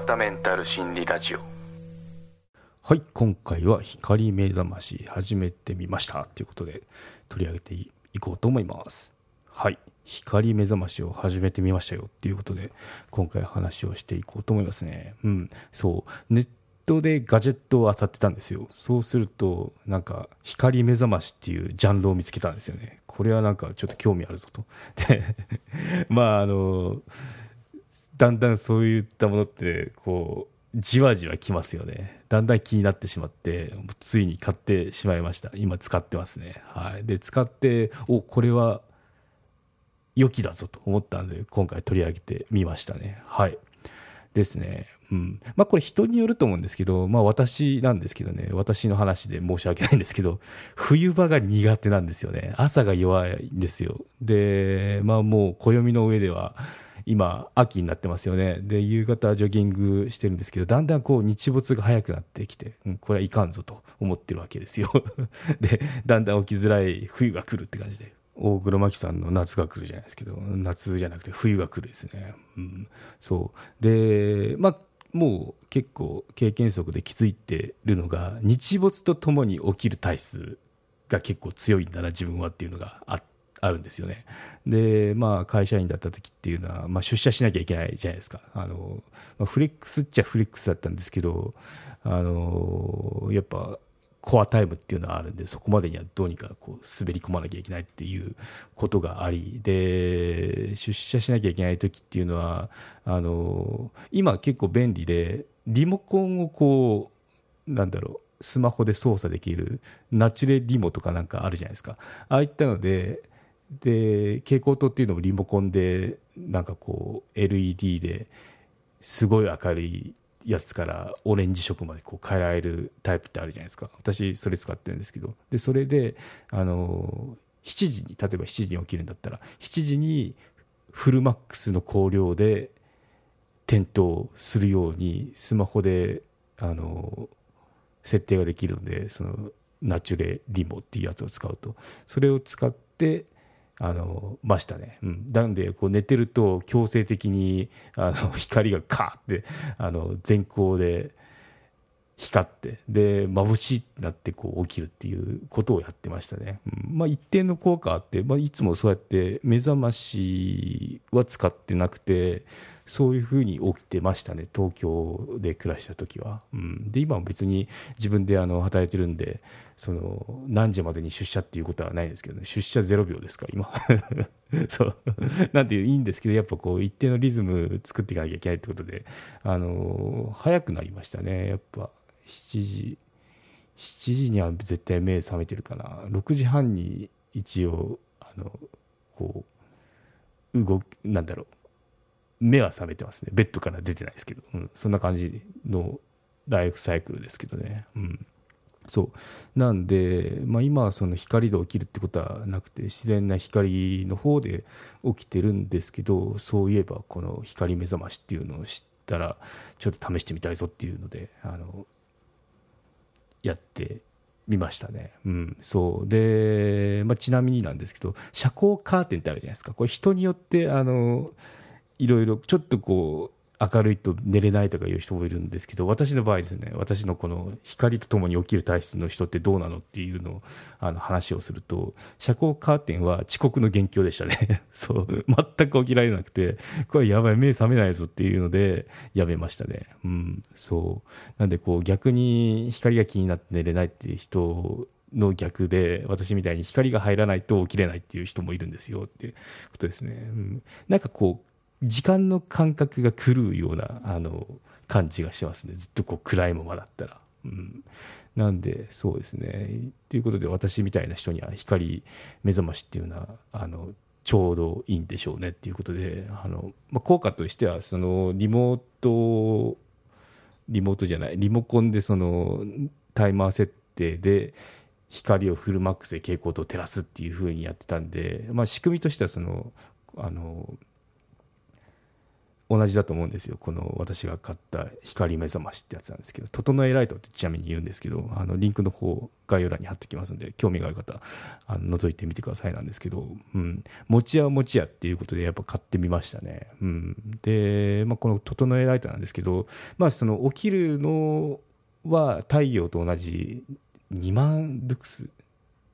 田メンタル心理ラジオ。はい今回は光目覚まし始めてみましたということで取り上げていこうと思います。はい光目覚ましを始めてみましたよっていうことで今回話をしていこうと思いますね。うんそう。ネットでガジェットを漁ってたんですよ。そうするとなんか光目覚ましっていうジャンルを見つけたんですよね。これはなんかちょっと興味あるぞと。で まああのだんだんそういったものってこうじわじわきますよね。だんだん気になってしまって、ついに買ってしまいました。今使ってますね。はい。で、使って、お、これは良きだぞと思ったんで、今回取り上げてみましたね。はい。ですね。うん。まあこれ人によると思うんですけど、まあ私なんですけどね、私の話で申し訳ないんですけど、冬場が苦手なんですよね。朝が弱いんですよ。で、まあもう暦の上では、今、秋になってますよね。で、夕方ジョギングしてるんですけど、だんだんこう日没が早くなってきて、うん、これはいかんぞと思ってるわけですよ。で、だんだん起きづらい冬が来るって感じで。大黒摩季さんの夏が来るじゃないですけど、夏じゃなくて冬が来るですね。うん。そう。で、まあ、もう結構経験則で気づいてるのが、日没とともに起きる体質が結構強いんだな、自分はっていうのがあって、あるんですよね。で、まあ、会社員だった時っていうのは、まあ、出社しなきゃいけないじゃないですか。あの、まあ、フレックスっちゃフレックスだったんですけど、あの、やっぱ、コアタイムっていうのはあるんで、そこまでにはどうにかこう滑り込まなきゃいけないっていうことがあり、で、出社しなきゃいけない時っていうのは、あの、今結構便利で、リモコンをこう、なんだろう、スマホで操作できるナチュレリモとかなんかあるじゃないですか。ああいったので、で蛍光灯っていうのもリモコンでなんかこう LED ですごい明るいやつからオレンジ色までこう変えられるタイプってあるじゃないですか。私それ使ってるんですけど。でそれであの7時に例えば7時に起きるんだったら7時にフルマックスの光量で点灯するようにスマホであの設定ができるのでそのナチュレリモっていうやつを使うと。それを使ってあの、ましたね。うん。なんで、こう寝てると強制的に、あの、光がカーって、あの、全光で光って、で、眩しいってなってこう起きるっていうことをやってましたね。うん、まあ一定の効果あって、まあいつもそうやって目覚ましは使ってなくて、そういうふうに起きてましたね、東京で暮らした時は。うん、で、今は別に自分であの働いてるんで、その、何時までに出社っていうことはないんですけどね、出社0秒ですから、今。そう。なんていう、いいんですけど、やっぱこう、一定のリズム作っていかなきゃいけないってことで、あの、早くなりましたね、やっぱ。7時、7時には絶対目覚めてるかな。6時半に一応、あの、こう、動き、なんだろう、目は覚めてますね。ベッドから出てないですけど、うん、そんな感じのライフサイクルですけどね。うん。そう。なんで、まあ今はその光で起きるってことはなくて、自然な光の方で起きてるんですけど、そういえばこの光目覚ましっていうのを知ったら、ちょっと試してみたいぞっていうので、あの、やってみましたね。うん、そう。で、まあ、ちなみになんですけど、遮光カーテンってあるじゃないですか。これ人によって、あの、いろいろちょっとこう明るいと寝れないとかいう人もいるんですけど私の場合ですね私のこの光とともに起きる体質の人ってどうなのっていうのをあの話をすると遮光カーテンは遅刻の元凶でしたね。そう。全く起きられなくてこれやばい目覚めないぞっていうのでやめましたね。うん。そう。なんでこう逆に光が気になって寝れないっていう人の逆で、私みたいに光が入らないと起きれないっていう人もいるんですよっていうことですね。うん、なんかこう、時間の感覚が狂うようなあの感じがしますね。ずっとこう暗いままだったら。うん、なんでそうですね。ということで私みたいな人には光目覚ましっていうのはあのちょうどいいんでしょうね。っていうことであの、まあ、効果としてはそのリモートリモートじゃないリモコンでそのタイマー設定で光をフルマックスで蛍光灯を照らすっていう風にやってたんで、まあ、仕組みとしてはそのあの同じだと思うんですよ、この私が買った光目覚ましってやつなんですけど、整えライトってちなみに言うんですけど、あのリンクの方概要欄に貼っておきますので、興味がある方、あの覗いてみてくださいなんですけど、うん、持ち屋持ち屋っていうことで、やっぱ買ってみましたね。うん、で、まあ、この整えライトなんですけど、まあ、その起きるのは太陽と同じ2万ルクス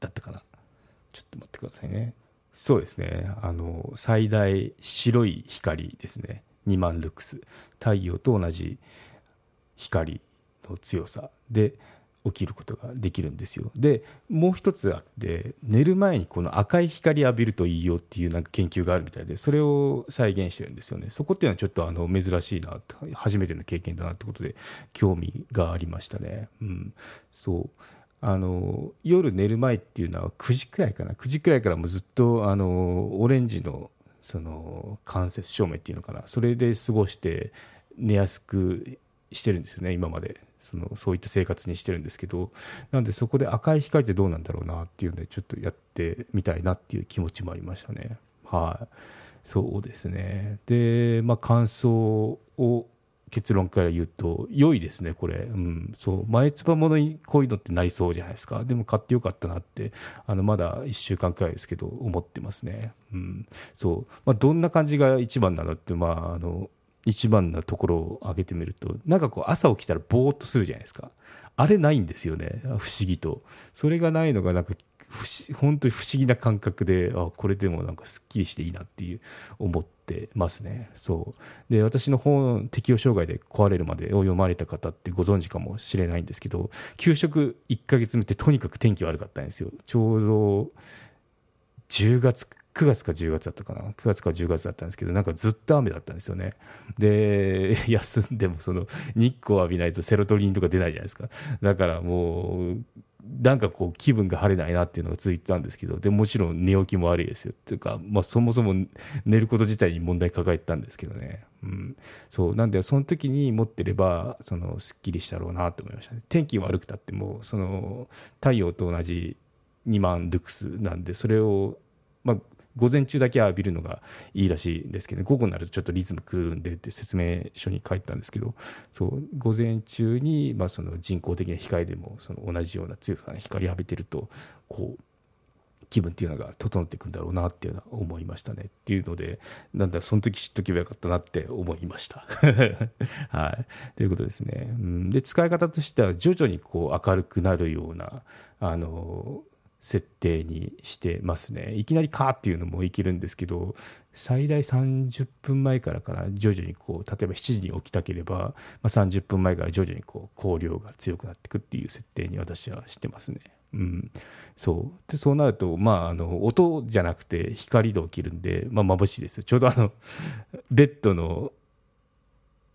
だったかな。ちょっと待ってくださいね。そうですね。あの、最大白い光ですね。2万ルクス。太陽と同じ光の強さで起きることができるんですよ。でもう一つあって寝る前にこの赤い光浴びるといいよっていうなんか研究があるみたいでそれを再現してるんですよね。そこっていうのはちょっとあの珍しいな初めての経験だなってことで興味がありましたね。うん。そう。あの夜寝る前っていうのは9時くらいかな。9時くらいからもずっとあのオレンジのその間接照明っていうのかな。それで過ごして寝やすくしてるんですよね今まで。そのそういった生活にしてるんですけど。なんでそこで赤い光ってどうなんだろうなっていうのでちょっとやってみたいなっていう気持ちもありましたね。はい。そうですね。でまあ感想を結論から言うと良いですねこれ、うん、そう。前つばものにこういうのってなりそうじゃないですか。でも買ってよかったなってあのまだ1週間くらいですけど思ってますね、うん。そう。まあ、どんな感じが一番なのって、まあ、あの一番なところを挙げてみるとなんかこう朝起きたらぼーっとするじゃないですか。あれないんですよね。不思議と。それがないのがなんか本当に不思議な感覚であこれでもなんかすっきりしていいなっていう思ってますねそうで私の本適応障害で壊れるまでを読まれた方ってご存知かもしれないんですけど給食1ヶ月目ってとにかく天気悪かったんですよちょうど10月9月か10月だったかな、9月か10月だったんですけど、なんかずっと雨だったんですよね。で、休んでもその日光浴びないとセロトニンとか出ないじゃないですか。だからもう、なんかこう気分が晴れないなっていうのが続いてたんですけど、でもちろん寝起きも悪いですよ。っていうか、まあそもそも寝ること自体に問題抱えてたんですけどね。うん。そう。なんで、その時に持ってれば、その、すっきりしたろうなと思いましたね。天気悪くたっても、その、太陽と同じ2万ルクスなんで、それを、まあ、午前中だけ浴びるのがいいらしいんですけど、ね、午後になるとちょっとリズム狂うんでって説明書に書いてたんですけどそう午前中に、まあ、その人工的な光でもその同じような強さの光を浴びてるとこう気分っていうのが整っていくんだろうなっていうのは思いましたねっていうのでなんだその時知っとけばよかったなって思いました はい。ということですね。うん、で使い方としては徐々にこう明るくなるようなあの設定にしてますね。いきなりカーっていうのもいけるんですけど、最大30分前からかな、徐々にこう、例えば7時に起きたければ、まあ、30分前から徐々にこう、光量が強くなっていくっていう設定に私はしてますね。うん。そう。で、そうなると、まあ、あの、音じゃなくて光で起きるんで、まあ、眩しいです。ちょうどあの、ベッドの、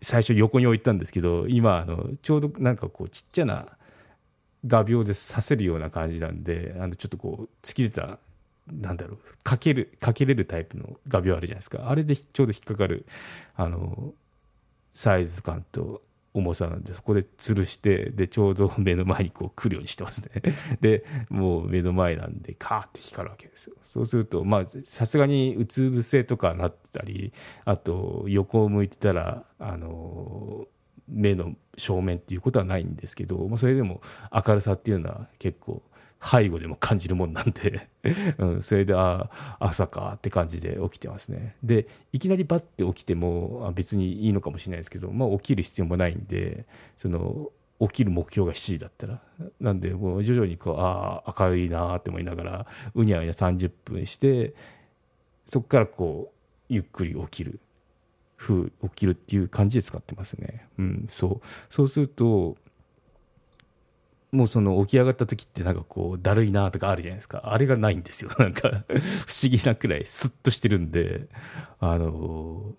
最初横に置いたんですけど、今、あの、ちょうどなんかこう、ちっちゃな、画鋲で刺せるような感じなんで、あの、ちょっとこう、突き出た、なんだろう、かける、かけれるタイプの画鋲あるじゃないですか。あれでちょうど引っかかる、あの、サイズ感と重さなんで、そこで吊るして、で、ちょうど目の前にこう来るようにしてますね。で、もう目の前なんで、カーって光るわけですよ。そうすると、まあ、さすがにうつ伏せとかなってたり、あと、横を向いてたら、あの目の正面っていうことはないんですけど、まあ、それでも明るさっていうのは結構背後でも感じるもんなんで うん、それで、ああ、朝かって感じで起きてますね。で、いきなりバッて起きても別にいいのかもしれないですけど、まあ起きる必要もないんで、その、起きる目標が7時だったら。なんで、もう徐々にこう、ああ、明るいなって思いながら、うにゃうにゃ30分して、そこからこう、ゆっくり起きる。風起きるっていう感じで使ってますね。うん、そう。そうすると、もうその起き上がった時ってなんかこうだるいなとかあるじゃないですか。あれがないんですよ。なんか不思議なくらいスッとしてるんで、あの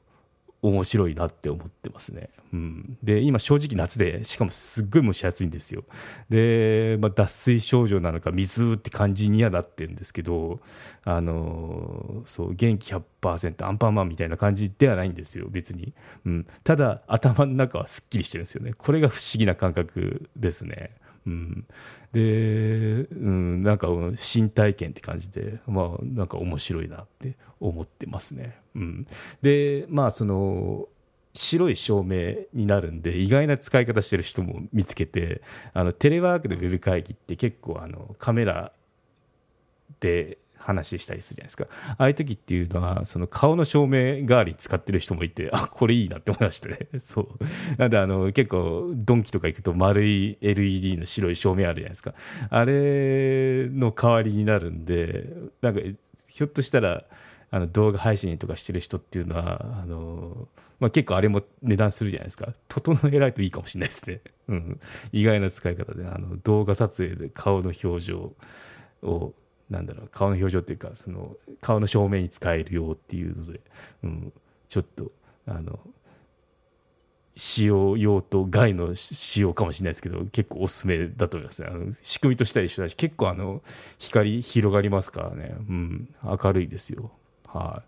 面白いなって思ってますね。うん。で、今正直夏で、しかもすっごい蒸し暑いんですよ。で、まあ、脱水症状なのか水って感じにはなってるんですけど、あの、そう、元気100%アンパンマンみたいな感じではないんですよ、別に。うん。ただ、頭の中はすっきりしてるんですよね。これが不思議な感覚ですね。うん、で、うん、なんか新体験って感じで、まあ、なんか面白いなって思ってますね。うん、で、まあ、その、白い照明になるんで意外な使い方してる人も見つけてあのテレワークでウェブ会議って結構あのカメラで話したりするじゃないですか。ああいう時っていうのはその顔の照明代わり使ってる人もいてあこれいいなって思いましたね そう。なんであの結構ドンキとか行くと丸い LED の白い照明あるじゃないですか。あれの代わりになるんでなんかひょっとしたらあの動画配信とかしてる人っていうのはあの、まあ、結構あれも値段するじゃないですか。整えないといいかもしれないですね、うん、意外な使い方であの動画撮影で顔の表情をなんだろう顔の表情っていうかその顔の正面に使えるよっていうので、うん、ちょっとあの使用用と害の使用かもしれないですけど結構おすすめだと思いますね。あの仕組みとしては一緒だし結構あの光広がりますからね、うん、明るいですよ。は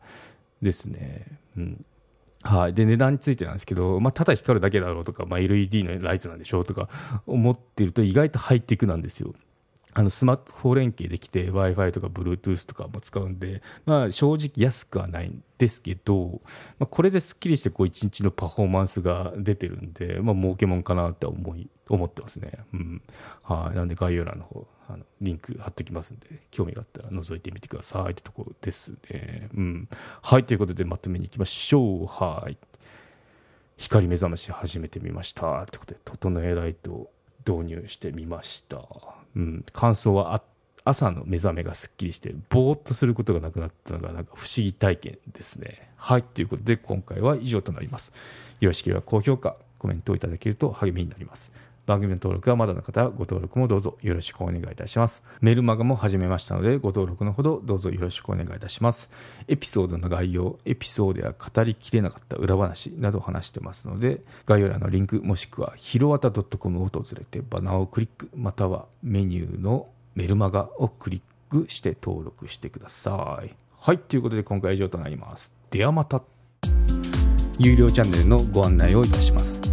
い、ですね。うん。はい、で値段についてなんですけど、まあ、ただ光るだけだろうとか、まあ、LED のライトなんでしょうとか思ってると意外とハイテクなんですよ。あのスマホ連携できて w i f i とか Bluetooth とかも使うんで、まあ、正直安くはないんですけど、まあ、これですっきりしてこう1日のパフォーマンスが出てるんで、まあ儲けもんかなって思い思ってますね。うん、はい、なんで概要欄の方あのリンク貼ってきますんで興味があったら覗いてみてくださいってところですね。うん、はいということでまとめにいきましょう。はい光目覚まし始めてみましたってことで整えライトを導入してみました。うん、感想は朝の目覚めがすっきりしてぼーっとすることがなくなったのがなんか不思議体験ですね。はいということで今回は以上となります。よろしければ高評価コメントをいただけると励みになります。番組の登録はまだの方はご登録もどうぞよろしくお願いいたします。メルマガも始めましたのでご登録のほどどうぞよろしくお願いいたします。エピソードの概要、エピソードや語りきれなかった裏話など話してますので概要欄のリンクもしくはひろわた .com を訪れてバナーをクリックまたはメニューのメルマガをクリックして登録してください。はい、ということで今回は以上となります。ではまた。有料チャンネルのご案内をいたします。